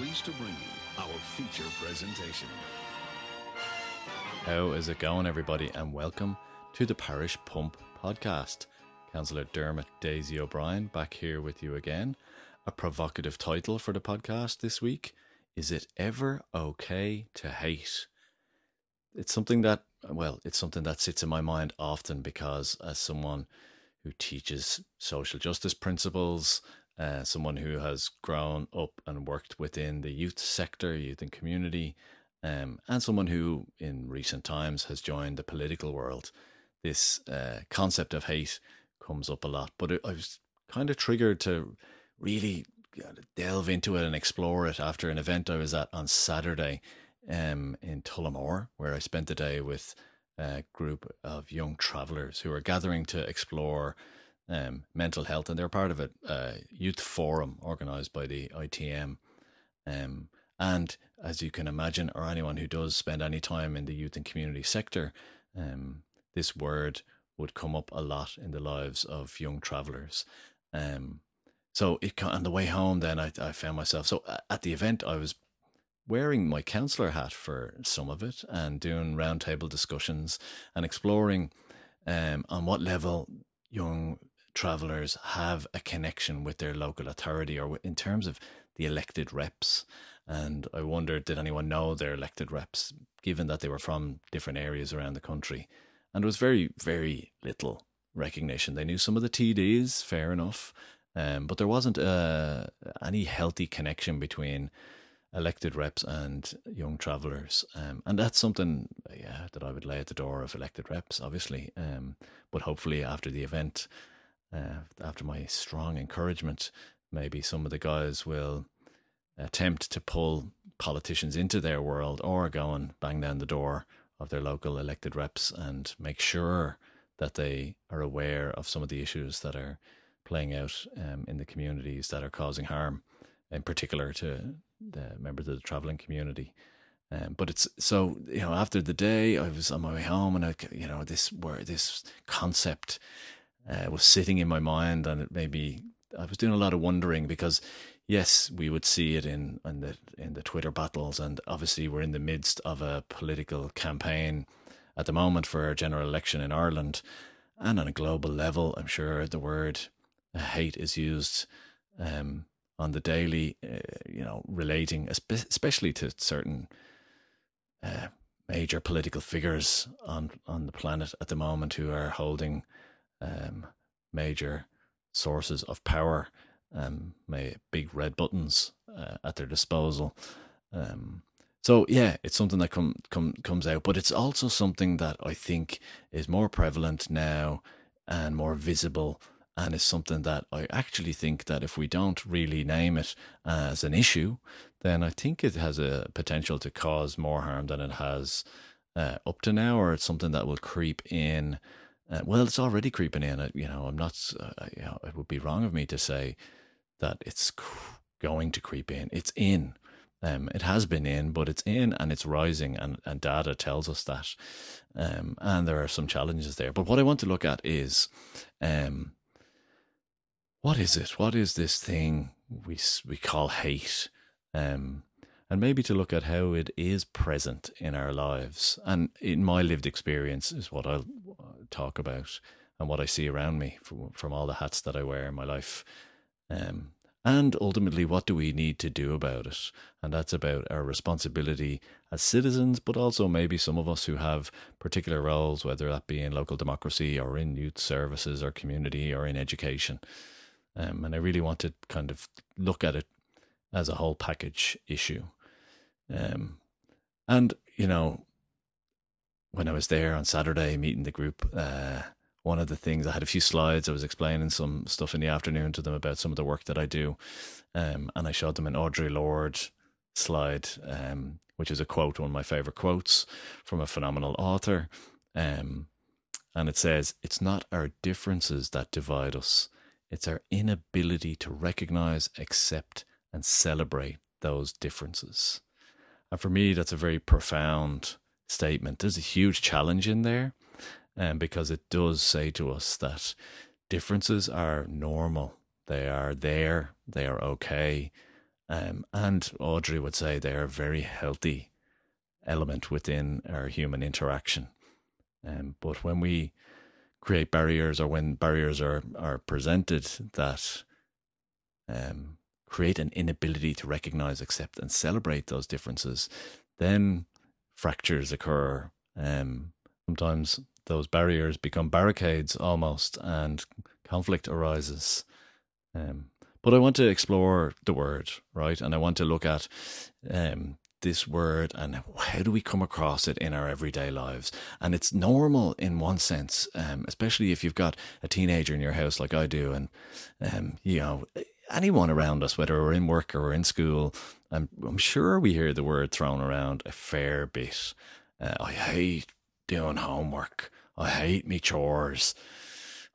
pleased to bring you our feature presentation. How is it going, everybody, and welcome to the Parish Pump podcast. Councillor Dermot Daisy O'Brien back here with you again. A provocative title for the podcast this week Is it ever okay to hate? It's something that, well, it's something that sits in my mind often because as someone who teaches social justice principles, uh, someone who has grown up and worked within the youth sector, youth and community, um, and someone who in recent times has joined the political world, this uh, concept of hate comes up a lot. But it, I was kind of triggered to really delve into it and explore it after an event I was at on Saturday um, in Tullamore, where I spent the day with a group of young travellers who are gathering to explore um, mental health, and they're part of a, a youth forum organised by the ITM. Um, and as you can imagine, or anyone who does spend any time in the youth and community sector, um, this word would come up a lot in the lives of young travellers. Um, so it on the way home, then I, I found myself. So at the event, I was wearing my counsellor hat for some of it and doing roundtable discussions and exploring um, on what level young travellers have a connection with their local authority or in terms of the elected reps. And I wondered, did anyone know their elected reps, given that they were from different areas around the country? And it was very, very little recognition. They knew some of the TDs, fair enough, um, but there wasn't uh, any healthy connection between elected reps and young travellers. Um, and that's something, yeah, that I would lay at the door of elected reps, obviously. Um, but hopefully, after the event, uh, after my strong encouragement, maybe some of the guys will attempt to pull politicians into their world or go and bang down the door of their local elected reps and make sure that they are aware of some of the issues that are playing out um, in the communities that are causing harm, in particular to the members of the travelling community. Um, but it's so you know after the day I was on my way home and I you know this where this concept uh, was sitting in my mind and it maybe I was doing a lot of wondering because yes, we would see it in, in the in the Twitter battles, and obviously we're in the midst of a political campaign at the moment for a general election in Ireland, and on a global level, I'm sure the word uh, hate is used um, on the daily, uh, you know, relating especially to certain uh, major political figures on on the planet at the moment who are holding um, major sources of power um, my big red buttons uh, at their disposal. Um, so yeah, it's something that come, come comes out, but it's also something that I think is more prevalent now and more visible, and is something that I actually think that if we don't really name it as an issue, then I think it has a potential to cause more harm than it has uh, up to now, or it's something that will creep in. Uh, well, it's already creeping in. You know, I'm not. Uh, you know, it would be wrong of me to say that it's going to creep in. It's in. Um, it has been in, but it's in and it's rising, and, and data tells us that. Um, and there are some challenges there. But what I want to look at is um, what is it? What is this thing we, we call hate? Um, and maybe to look at how it is present in our lives. And in my lived experience, is what I'll talk about and what I see around me from, from all the hats that I wear in my life. Um, and ultimately, what do we need to do about it? And that's about our responsibility as citizens, but also maybe some of us who have particular roles, whether that be in local democracy or in youth services or community or in education. Um, and I really want to kind of look at it as a whole package issue. Um, and, you know, when I was there on Saturday meeting the group, uh, one of the things I had a few slides. I was explaining some stuff in the afternoon to them about some of the work that I do, um, and I showed them an Audre Lorde slide, um, which is a quote, one of my favorite quotes from a phenomenal author, um, and it says, "It's not our differences that divide us; it's our inability to recognize, accept, and celebrate those differences." And for me, that's a very profound statement. There's a huge challenge in there um, because it does say to us that differences are normal. They are there. They are okay. Um, and Audre would say they're a very healthy element within our human interaction. Um, but when we create barriers or when barriers are, are presented that um, create an inability to recognize, accept, and celebrate those differences, then fractures occur. Um, sometimes those barriers become barricades almost, and conflict arises. Um, but I want to explore the word, right? And I want to look at um, this word and how do we come across it in our everyday lives? And it's normal in one sense, um, especially if you've got a teenager in your house like I do, and um, you know anyone around us, whether we're in work or we're in school. I'm, I'm sure we hear the word thrown around a fair bit. Uh, I hate doing homework. I hate me chores.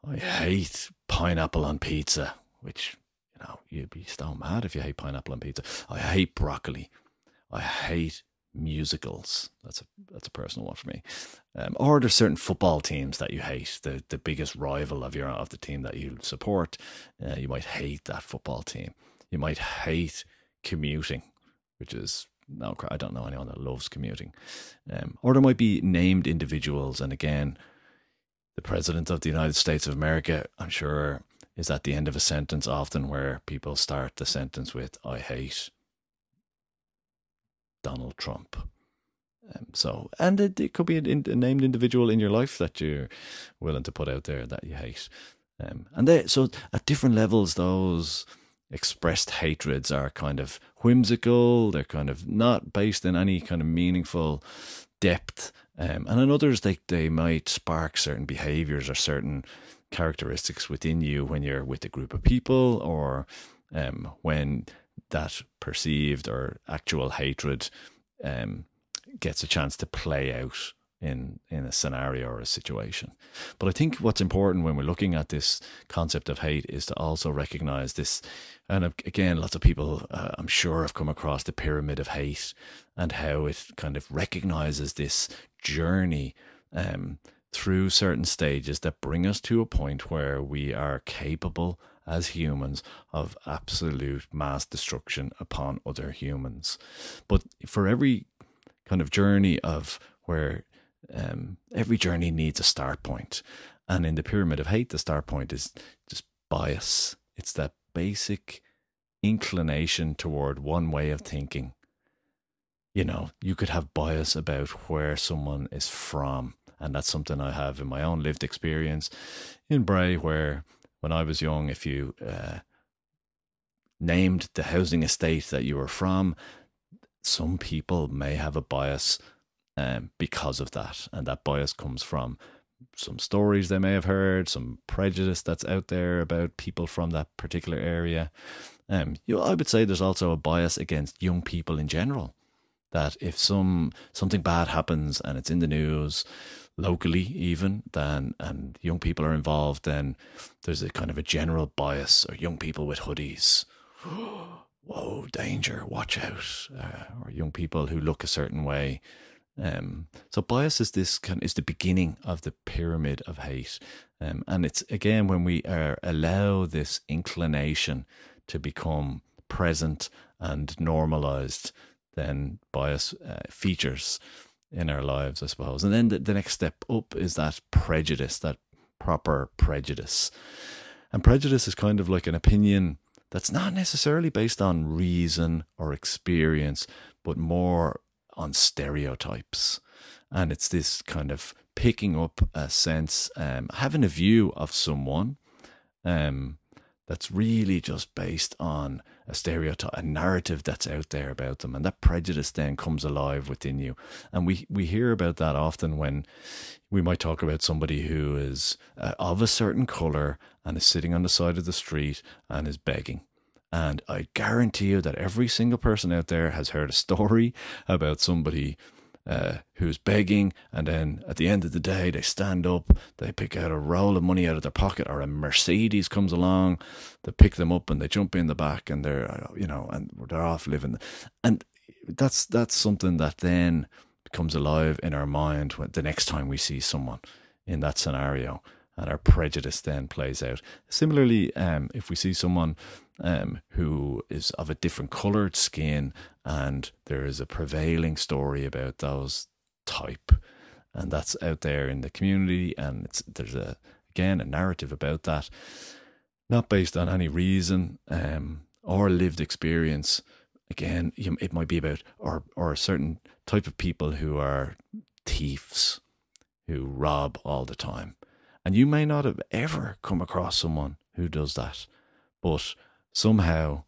I hate pineapple on pizza, which you know you'd be stone mad if you hate pineapple on pizza. I hate broccoli. I hate musicals. That's a that's a personal one for me. Um, or there's certain football teams that you hate. The the biggest rival of your of the team that you support, uh, you might hate that football team. You might hate commuting, which is no, I don't know anyone that loves commuting. Um, or there might be named individuals, and again, the president of the United States of America, I'm sure, is at the end of a sentence often where people start the sentence with "I hate." Donald Trump. Um, so, and it, it could be a, named individual in your life that you're willing to put out there that you hate. Um, and they, so at different levels, those expressed hatreds are kind of whimsical. They're kind of not based in any kind of meaningful depth. Um, and in others, they, they might spark certain behaviors or certain characteristics within you when you're with a group of people or um, when that perceived or actual hatred um, gets a chance to play out in in a scenario or a situation. But I think what's important when we're looking at this concept of hate is to also recognize this. And again, lots of people, uh, I'm sure, have come across the pyramid of hate and how it kind of recognizes this journey um, through certain stages that bring us to a point where we are capable as humans of absolute mass destruction upon other humans. But for every kind of journey of where um, every journey needs a start point. And in the pyramid of hate, the start point is just bias. It's that basic inclination toward one way of thinking. You know, you could have bias about where someone is from. And that's something I have in my own lived experience in Bray, where when I was young, if you uh, named the housing estate that you were from, some people may have a bias um, because of that. And that bias comes from some stories they may have heard, some prejudice that's out there about people from that particular area. Um, you I would say there's also a bias against young people in general. That if some something bad happens and it's in the news, locally even then and young people are involved then there's a kind of a general bias or young people with hoodies. Whoa danger watch out. Uh, or young people who look a certain way. Um, so bias is this kind is the beginning of the pyramid of hate. Um, and it's again when we are allow this inclination to become present and normalized then bias uh, features in our lives, I suppose. And then the, the next step up is that prejudice, that proper prejudice. And prejudice is kind of like an opinion that's not necessarily based on reason or experience, but more on stereotypes. And it's this kind of picking up a sense, um, having a view of someone um, that's really just based on a stereotype, a narrative that's out there about them, and that prejudice then comes alive within you. And we we hear about that often when we might talk about somebody who is uh, of a certain color and is sitting on the side of the street and is begging. And I guarantee you that every single person out there has heard a story about somebody uh, who's begging, and then at the end of the day, they stand up, they pick out a roll of money out of their pocket, or a Mercedes comes along, they pick them up and they jump in the back, and they're uh, you know, and they're off living, and that's that's something that then comes alive in our mind the next time we see someone in that scenario. And our prejudice then plays out. Similarly, um, if we see someone um, who is of a different coloured skin and there is a prevailing story about those type, and that's out there in the community, and it's there's a again a narrative about that, not based on any reason um, or lived experience. Again, it might be about or or a certain type of people who are thieves who rob all the time. And you may not have ever come across someone who does that, but somehow,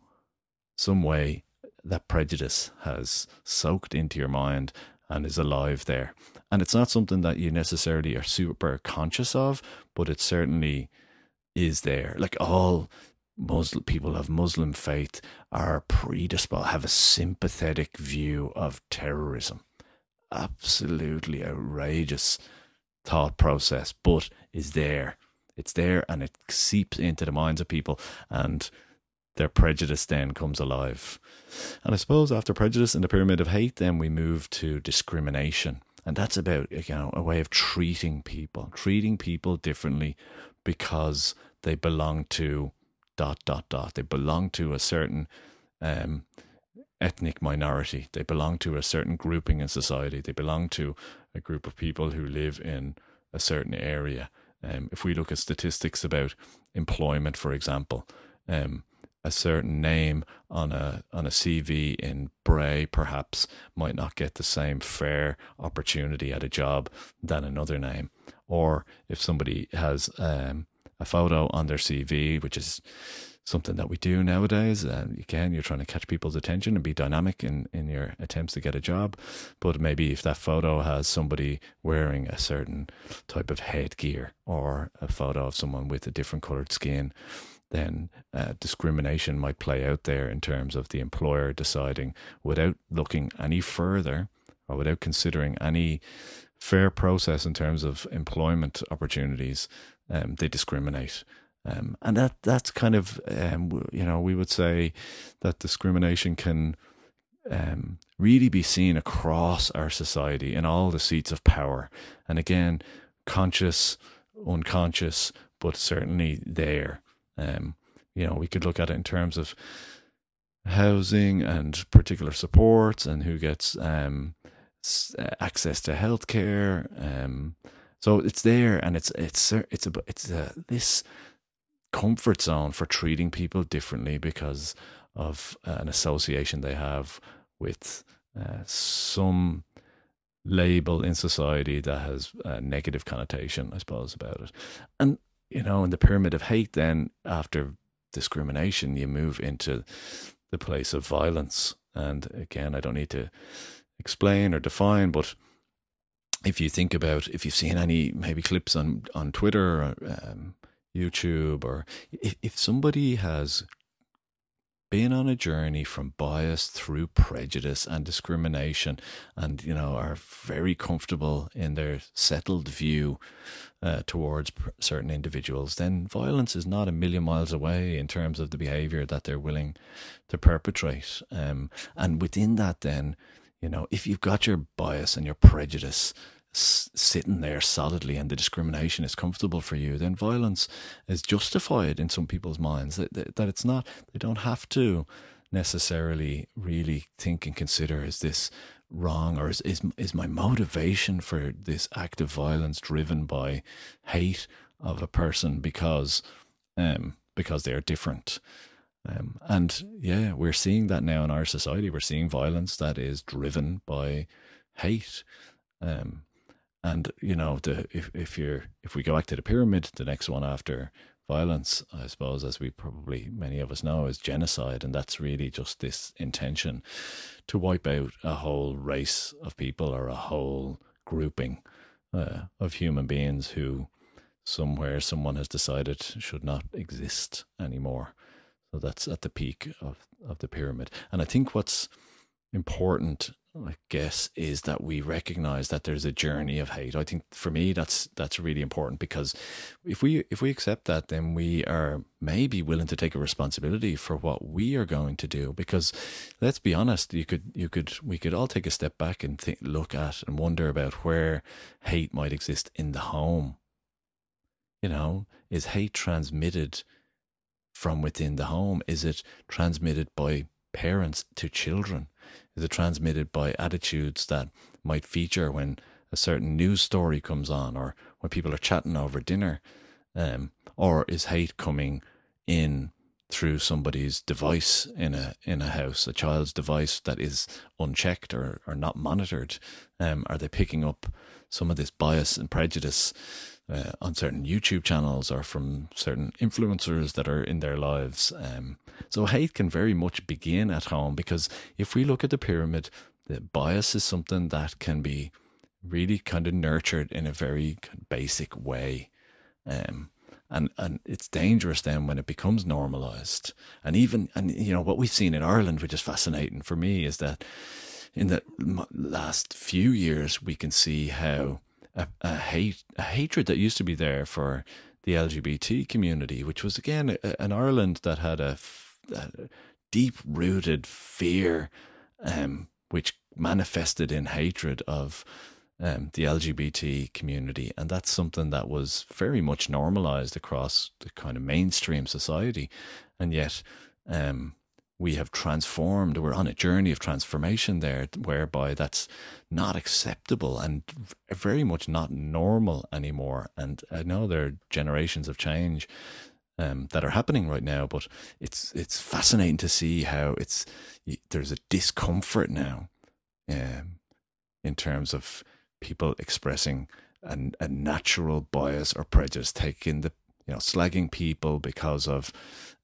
some way, that prejudice has soaked into your mind and is alive there. And it's not something that you necessarily are super conscious of, but it certainly is there. Like all Muslim people of Muslim faith are predisposed, have a sympathetic view of terrorism. Absolutely outrageous thought process, but is there. It's there and it seeps into the minds of people and their prejudice then comes alive. And I suppose after prejudice and the pyramid of hate, then we move to discrimination. And that's about you know a way of treating people, treating people differently because they belong to dot dot dot. They belong to a certain um, ethnic minority. They belong to a certain grouping in society. They belong to a group of people who live in a certain area. Um, if we look at statistics about employment, for example, um, a certain name on a on a CV in Bray perhaps might not get the same fair opportunity at a job than another name. Or if somebody has um, a photo on their CV, which is something that we do nowadays. And again, you're trying to catch people's attention and be dynamic in, in your attempts to get a job. But maybe if that photo has somebody wearing a certain type of headgear or a photo of someone with a different colored skin, then uh, discrimination might play out there in terms of the employer deciding without looking any further or without considering any fair process in terms of employment opportunities, um, they discriminate. Um, and that that's kind of um, you know we would say that discrimination can um, really be seen across our society in all the seats of power, and again, conscious, unconscious, but certainly there. Um, you know, we could look at it in terms of housing and particular supports, and who gets um, access to healthcare. Um, so it's there, and it's it's it's a, it's a, this comfort zone for treating people differently because of uh, an association they have with uh, some label in society that has a negative connotation, I suppose, about it. And, you know, in the pyramid of hate, then after discrimination, you move into the place of violence. And again, I don't need to explain or define, but if you think about if you've seen any maybe clips on on Twitter or um, YouTube, or if, if somebody has been on a journey from bias through prejudice and discrimination and you know are very comfortable in their settled view uh, towards certain individuals then violence is not a million miles away in terms of the behavior that they're willing to perpetrate. Um, and within that then you know if you've got your bias and your prejudice sitting there solidly and the discrimination is comfortable for you, then violence is justified in some people's minds. That, that, that it's not, they don't have to necessarily really think and consider is this wrong or is, is, is my motivation for this act of violence driven by hate of a person because, um, because they are different. Um, and yeah, we're seeing that now in our society. We're seeing violence that is driven by hate. Um, and you know, the if if you're if we go back to the pyramid, the next one after violence, I suppose, as we probably many of us know, is genocide, and that's really just this intention to wipe out a whole race of people or a whole grouping uh, of human beings who somewhere someone has decided should not exist anymore. So that's at the peak of, of the pyramid. And I think what's important I guess is that we recognize that there's a journey of hate. I think for me that's that's really important because if we if we accept that then we are maybe willing to take a responsibility for what we are going to do because let's be honest you could you could we could all take a step back and think, look at and wonder about where hate might exist in the home You know, is hate transmitted from within the home? Is it transmitted by parents to children? Is it transmitted by attitudes that might feature when a certain news story comes on or when people are chatting over dinner? Um, or is hate coming in through somebody's device in a in a house, a child's device that is unchecked or, or not monitored? Um, are they picking up some of this bias and prejudice uh, on certain YouTube channels or from certain influencers that are in their lives? Um, so hate can very much begin at home because if we look at the pyramid, the bias is something that can be really kind of nurtured in a very basic way. Um, and and it's dangerous then when it becomes normalized and even and you know what we've seen in Ireland which is fascinating for me is that in the last few years we can see how a, a hate a hatred that used to be there for the LGBT community which was again an Ireland that had a, deep rooted fear um, which manifested in hatred of um, the LGBT community, and that's something that was very much normalized across the kind of mainstream society, and yet um, we have transformed. We're on a journey of transformation there, whereby that's not acceptable and very much not normal anymore. And I know there are generations of change um, that are happening right now, but it's it's fascinating to see how it's there's a discomfort now um, in terms of people expressing a, a natural bias or prejudice, taking the you know slagging people because of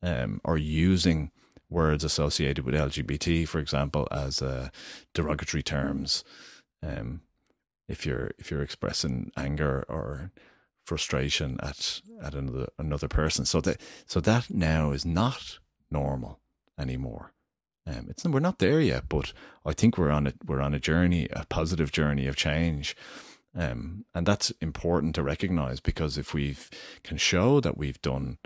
um, or using words associated with LGBT, for example, as uh, derogatory terms. Um, if you're if you're expressing anger or frustration at at another another person, so that so that now is not normal anymore. Um, it's we're not there yet, but I think we're on a we're on a journey, a positive journey of change, um, and that's important to recognize because if we can show that we've done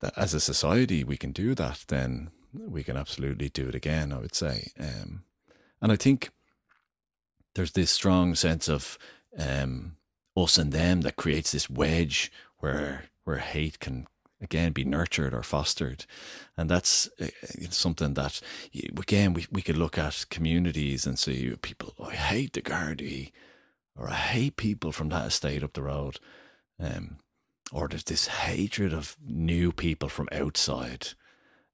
that as a society, we can do that, then we can absolutely do it again. I would say, um, and I think there's this strong sense of um, us and them that creates this wedge where where hate can again be nurtured or fostered. And that's uh, something that again we, we could look at communities and see people oh, i hate the Gardaí or i hate people from that estate up the road. Um, or there's this hatred of new people from outside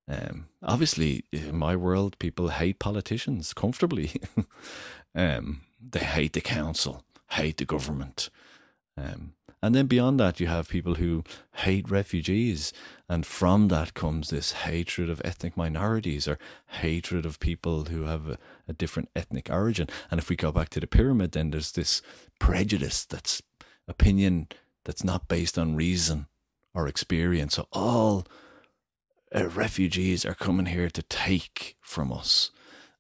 um, obviously in my world people hate politicians comfortably um, they hate the council hate the government um, and then beyond that, you have people who hate refugees. And from that comes this hatred of ethnic minorities or hatred of people who have a, a different ethnic origin. And if we go back to the pyramid, then there's this prejudice that's opinion that's not based on reason or experience. So all uh, refugees are coming here to take from us.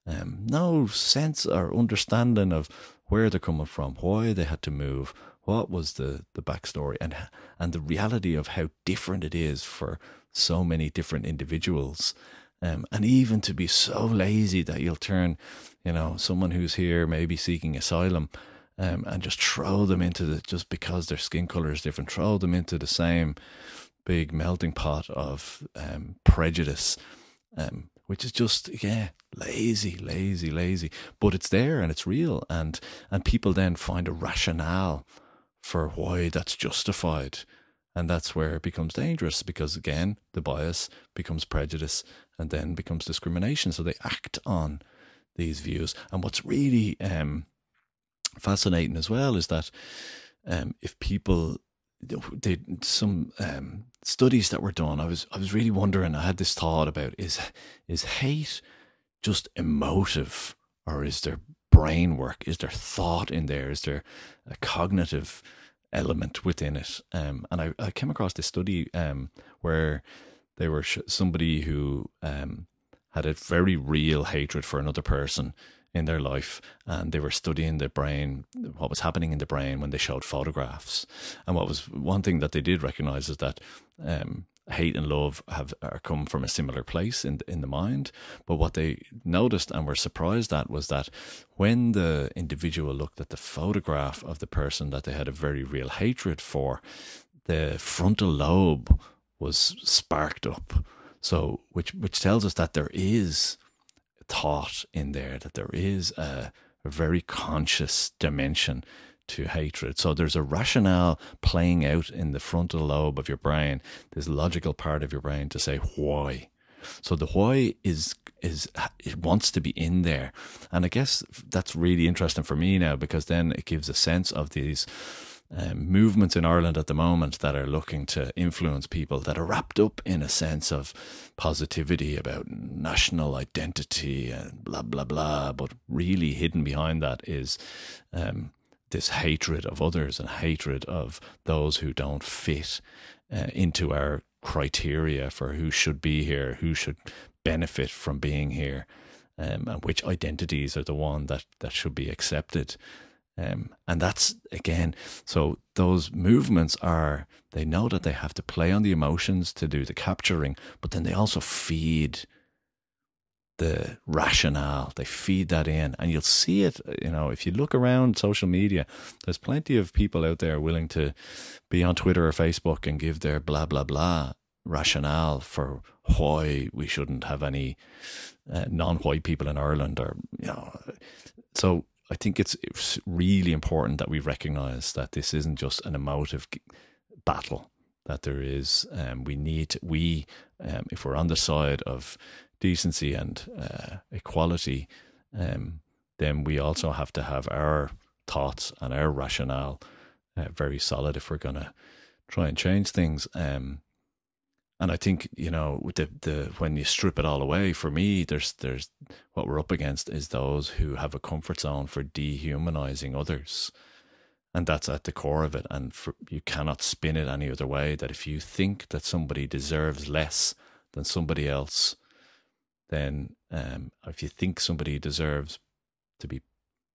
Um, no sense or understanding of where they're coming from, why they had to move, what was the the backstory and and the reality of how different it is for so many different individuals um, and even to be so lazy that you'll turn you know someone who's here maybe seeking asylum um, and just throw them into the just because their skin color is different throw them into the same big melting pot of um, prejudice um, which is just yeah lazy lazy lazy but it's there and it's real and and people then find a rationale for why that's justified. And that's where it becomes dangerous because, again, the bias becomes prejudice and then becomes discrimination. So they act on these views. And what's really um, fascinating as well is that um, if people did some um, studies that were done, I was I was really wondering. I had this thought about is is hate just emotive or is there brain work? Is there thought in there? Is there a cognitive element within it? Um, and I, I came across this study um, where they were sh- somebody who um, had a very real hatred for another person in their life and they were studying the brain what was happening in the brain when they showed photographs and what was one thing that they did recognize is that um, hate and love have are come from a similar place in in the mind. But what they noticed and were surprised at was that when the individual looked at the photograph of the person that they had a very real hatred for, the frontal lobe was sparked up. So, which which tells us that there is thought in there, that there is a, very conscious dimension to hatred. So there's a rationale playing out in the frontal lobe of your brain, this logical part of your brain to say why. So the why is is it wants to be in there, and I guess that's really interesting for me now because then it gives a sense of these um, movements in Ireland at the moment that are looking to influence people that are wrapped up in a sense of positivity about national identity and blah blah blah, but really hidden behind that is um, this hatred of others and hatred of those who don't fit uh, into our criteria for who should be here, who should benefit from being here, um, and which identities are the one that, that should be accepted. Um, and that's again, so those movements are, they know that they have to play on the emotions to do the capturing, but then they also feed the rationale. They feed that in, and you'll see it. You know, if you look around social media, there's plenty of people out there willing to be on Twitter or Facebook and give their blah blah blah rationale for why we shouldn't have any uh, non-white people in Ireland, or you know. So I think it's, it's really important that we recognise that this isn't just an emotive battle. That there is, um, we need we, um, if we're on the side of decency and uh, equality, um, then we also have to have our thoughts and our rationale uh, very solid if we're going to try and change things. Um, and I think you know the the when you strip it all away, for me, there's there's what we're up against is those who have a comfort zone for dehumanizing others, and that's at the core of it. And for, you cannot spin it any other way. That if you think that somebody deserves less than somebody else, then um, if you think somebody deserves to be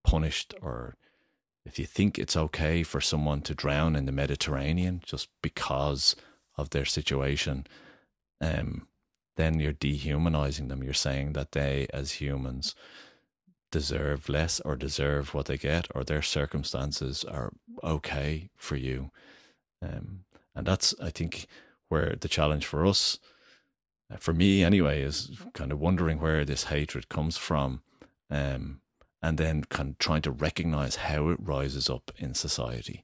punished or if you think it's okay for someone to drown in the Mediterranean just because of their situation, um, then you're dehumanizing them. You're saying that they, as humans, deserve less or deserve what they get, or their circumstances are okay for you. Um, and that's, I think, where the challenge for us for me anyway, is kind of wondering where this hatred comes from, um, and then kind of trying to recognize how it rises up in society,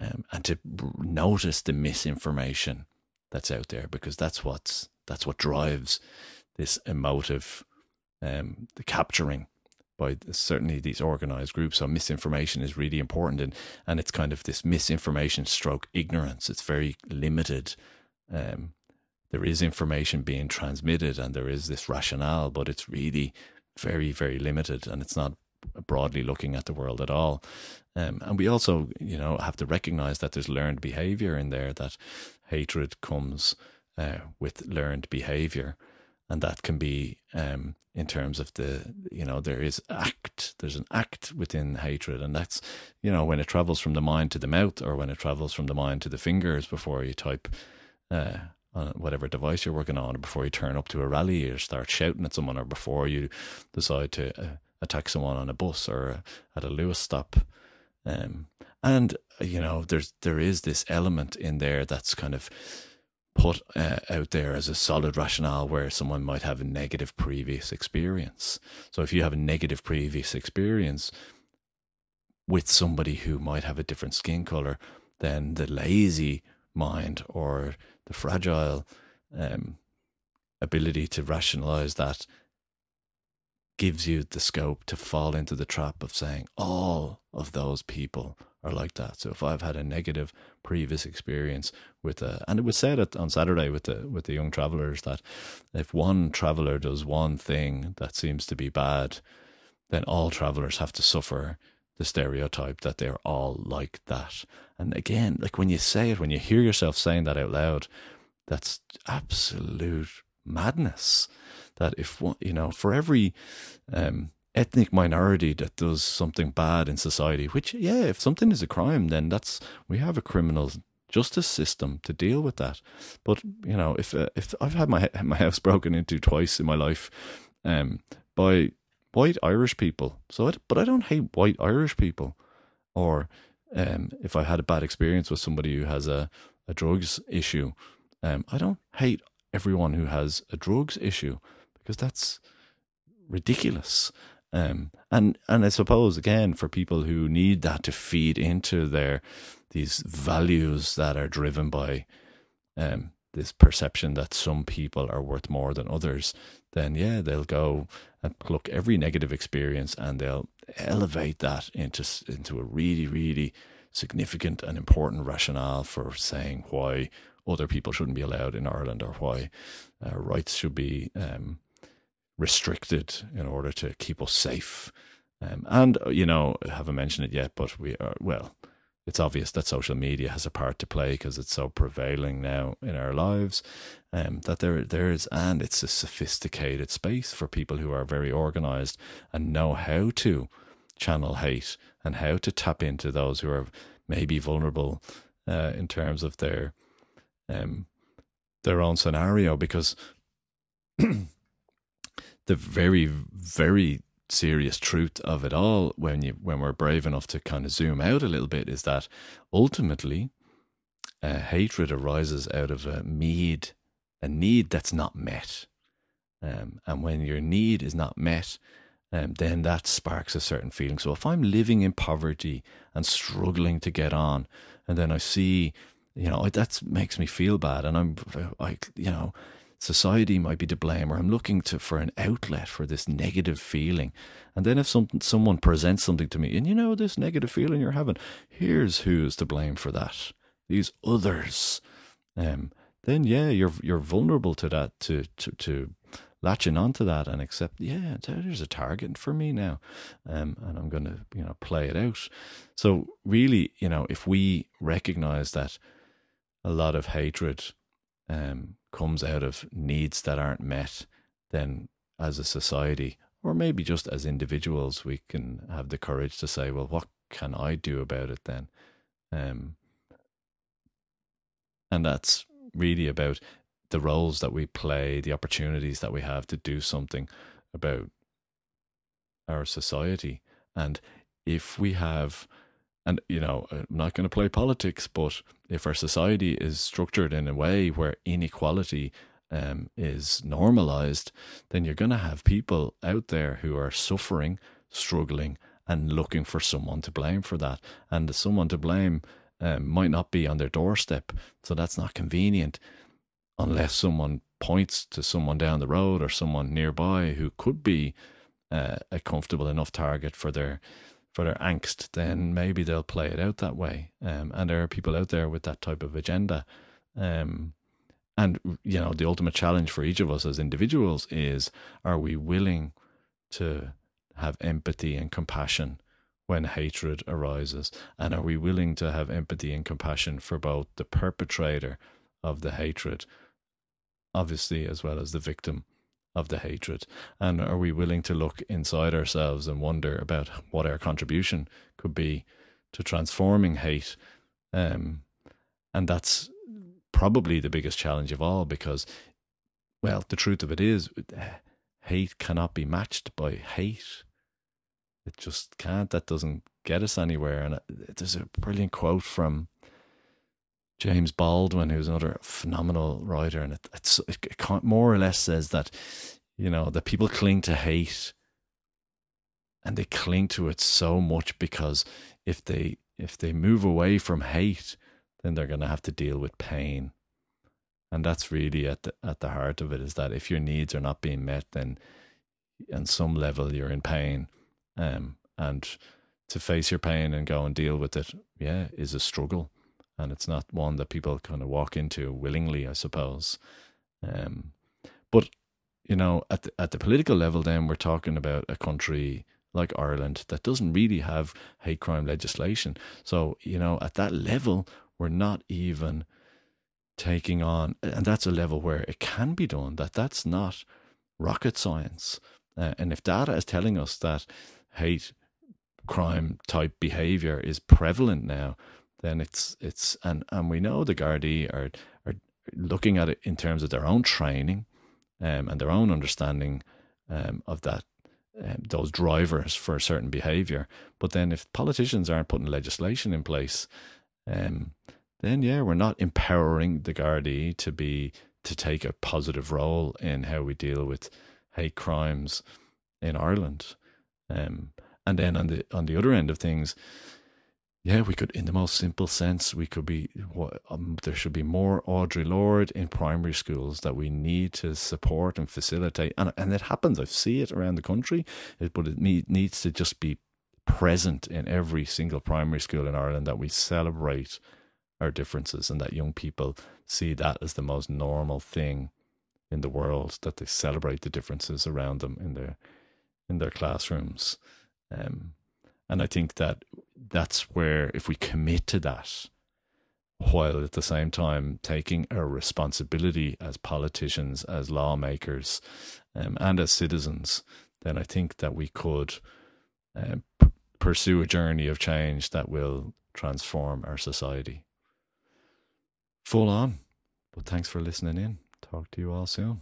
um, and to notice the misinformation that's out there because that's what's that's what drives this emotive, um, the capturing by certainly these organized groups. So misinformation is really important, and and it's kind of this misinformation stroke ignorance. It's very limited. Um, there is information being transmitted and there is this rationale, but it's really very, very limited and it's not broadly looking at the world at all. Um, and we also, you know, have to recognize that there's learned behavior in there, that hatred comes uh, with learned behavior. And that can be um, in terms of the, you know, there is act, there's an act within hatred. And that's, you know, when it travels from the mind to the mouth or when it travels from the mind to the fingers before you type uh, on whatever device you're working on, or before you turn up to a rally or start shouting at someone, or before you decide to uh, attack someone on a bus or at a Luas stop. Um, and you know, there's there is this element in there that's kind of put uh, out there as a solid rationale where someone might have a negative previous experience. So if you have a negative previous experience with somebody who might have a different skin color, then the lazy mind or the fragile um, ability to rationalize that gives you the scope to fall into the trap of saying all of those people are like that. So if I've had a negative previous experience with a, and it was said on Saturday with the with the young travelers that if one traveler does one thing that seems to be bad, then all travelers have to suffer the stereotype that they're all like that. And again, like when you say it, when you hear yourself saying that out loud, that's absolute madness. That if you know, for every um, ethnic minority that does something bad in society, which yeah, if something is a crime, then that's we have a criminal justice system to deal with that. But you know, if uh, if I've had my my house broken into twice in my life, um, by white Irish people. So, it, but I don't hate white Irish people. Or um, if I had a bad experience with somebody who has a a drugs issue. Um, I don't hate everyone who has a drugs issue because that's ridiculous. Um, and and I suppose again for people who need that to feed into their these values that are driven by um, this perception that some people are worth more than others, then yeah, they'll go and look every negative experience and they'll elevate that into into a really really significant and important rationale for saying why other people shouldn't be allowed in Ireland or why uh, rights should be um, restricted in order to keep us safe. Um, and you know, I haven't mentioned it yet, but we are well it's obvious that social media has a part to play because it's so prevailing now in our lives. Um, that there there is, and it's a sophisticated space for people who are very organized and know how to channel hate and how to tap into those who are maybe vulnerable uh, in terms of their um, their own scenario because the very very serious truth of it all when you when we're brave enough to kind of zoom out a little bit is that ultimately uh, hatred arises out of a need a need that's not met. Um, and when your need is not met um, then that sparks a certain feeling. So if i'm living in poverty and struggling to get on and then i see you know that makes me feel bad and i'm i you know society might be to blame or I'm looking to for an outlet for this negative feeling. And then if some, someone presents something to me and you know this negative feeling you're having, here's who's to blame for that. These others. Um, then yeah, you're you're vulnerable to that to to, to latching onto that and accept, yeah, there's a target for me now, um, and I'm going to you know play it out. So really, you know, if we recognize that a lot of hatred um, comes out of needs that aren't met, then as a society, or maybe just as individuals, we can have the courage to say, well, what can I do about it then? Um, and that's really about the roles that we play, the opportunities that we have to do something about our society. And if we have and, you know, I'm not going to play politics, but if our society is structured in a way where inequality um, is normalized, then you're going to have people out there who are suffering, struggling, and looking for someone to blame for that. And the someone to blame um, might not be on their doorstep. So that's not convenient unless someone points to someone down the road or someone nearby who could be uh, a comfortable enough target for their for their angst, then maybe they'll play it out that way. Um, and there are people out there with that type of agenda. Um, and, you know, the ultimate challenge for each of us as individuals is are we willing to have empathy and compassion when hatred arises? And are we willing to have empathy and compassion for both the perpetrator of the hatred, obviously, as well as the victim? Of the hatred? And are we willing to look inside ourselves and wonder about what our contribution could be to transforming hate? Um, and that's probably the biggest challenge of all because, well, the truth of it is, hate cannot be matched by hate. It just can't. That doesn't get us anywhere. And there's a brilliant quote from James Baldwin, who's another phenomenal writer, and it, it's, it more or less says that you know that people cling to hate, and they cling to it so much because if they if they move away from hate, then they're going to have to deal with pain, and that's really at the at the heart of it is that if your needs are not being met, then on some level you're in pain, um, and to face your pain and go and deal with it, yeah, is a struggle and it's not one that people kind of walk into willingly, I suppose. Um, but you know, at the, at the political level, then we're talking about a country like Ireland that doesn't really have hate crime legislation. So you know, at that level, we're not even taking on, and that's a level where it can be done. That that's not rocket science. Uh, and if data is telling us that hate crime type behavior is prevalent now, then it's it's and and we know the Gardaí are are looking at it in terms of their own training um, and their own understanding um, of that um, those drivers for a certain behavior. But then if politicians aren't putting legislation in place, um, then yeah, we're not empowering the Gardaí to be to take a positive role in how we deal with hate crimes in Ireland. Um, and then on the on the other end of things, yeah, we could, in the most simple sense, we could be. Um, there should be more Audre Lorde in primary schools that we need to support and facilitate, and and it happens. I see it around the country, but it need, needs to just be present in every single primary school in Ireland that we celebrate our differences and that young people see that as the most normal thing in the world that they celebrate the differences around them in their in their classrooms um, and I think that that's where, if we commit to that, while at the same time taking our responsibility as politicians, as lawmakers, um, and as citizens, then I think that we could uh, p- pursue a journey of change that will transform our society. Full on. But thanks for listening in. Talk to you all soon.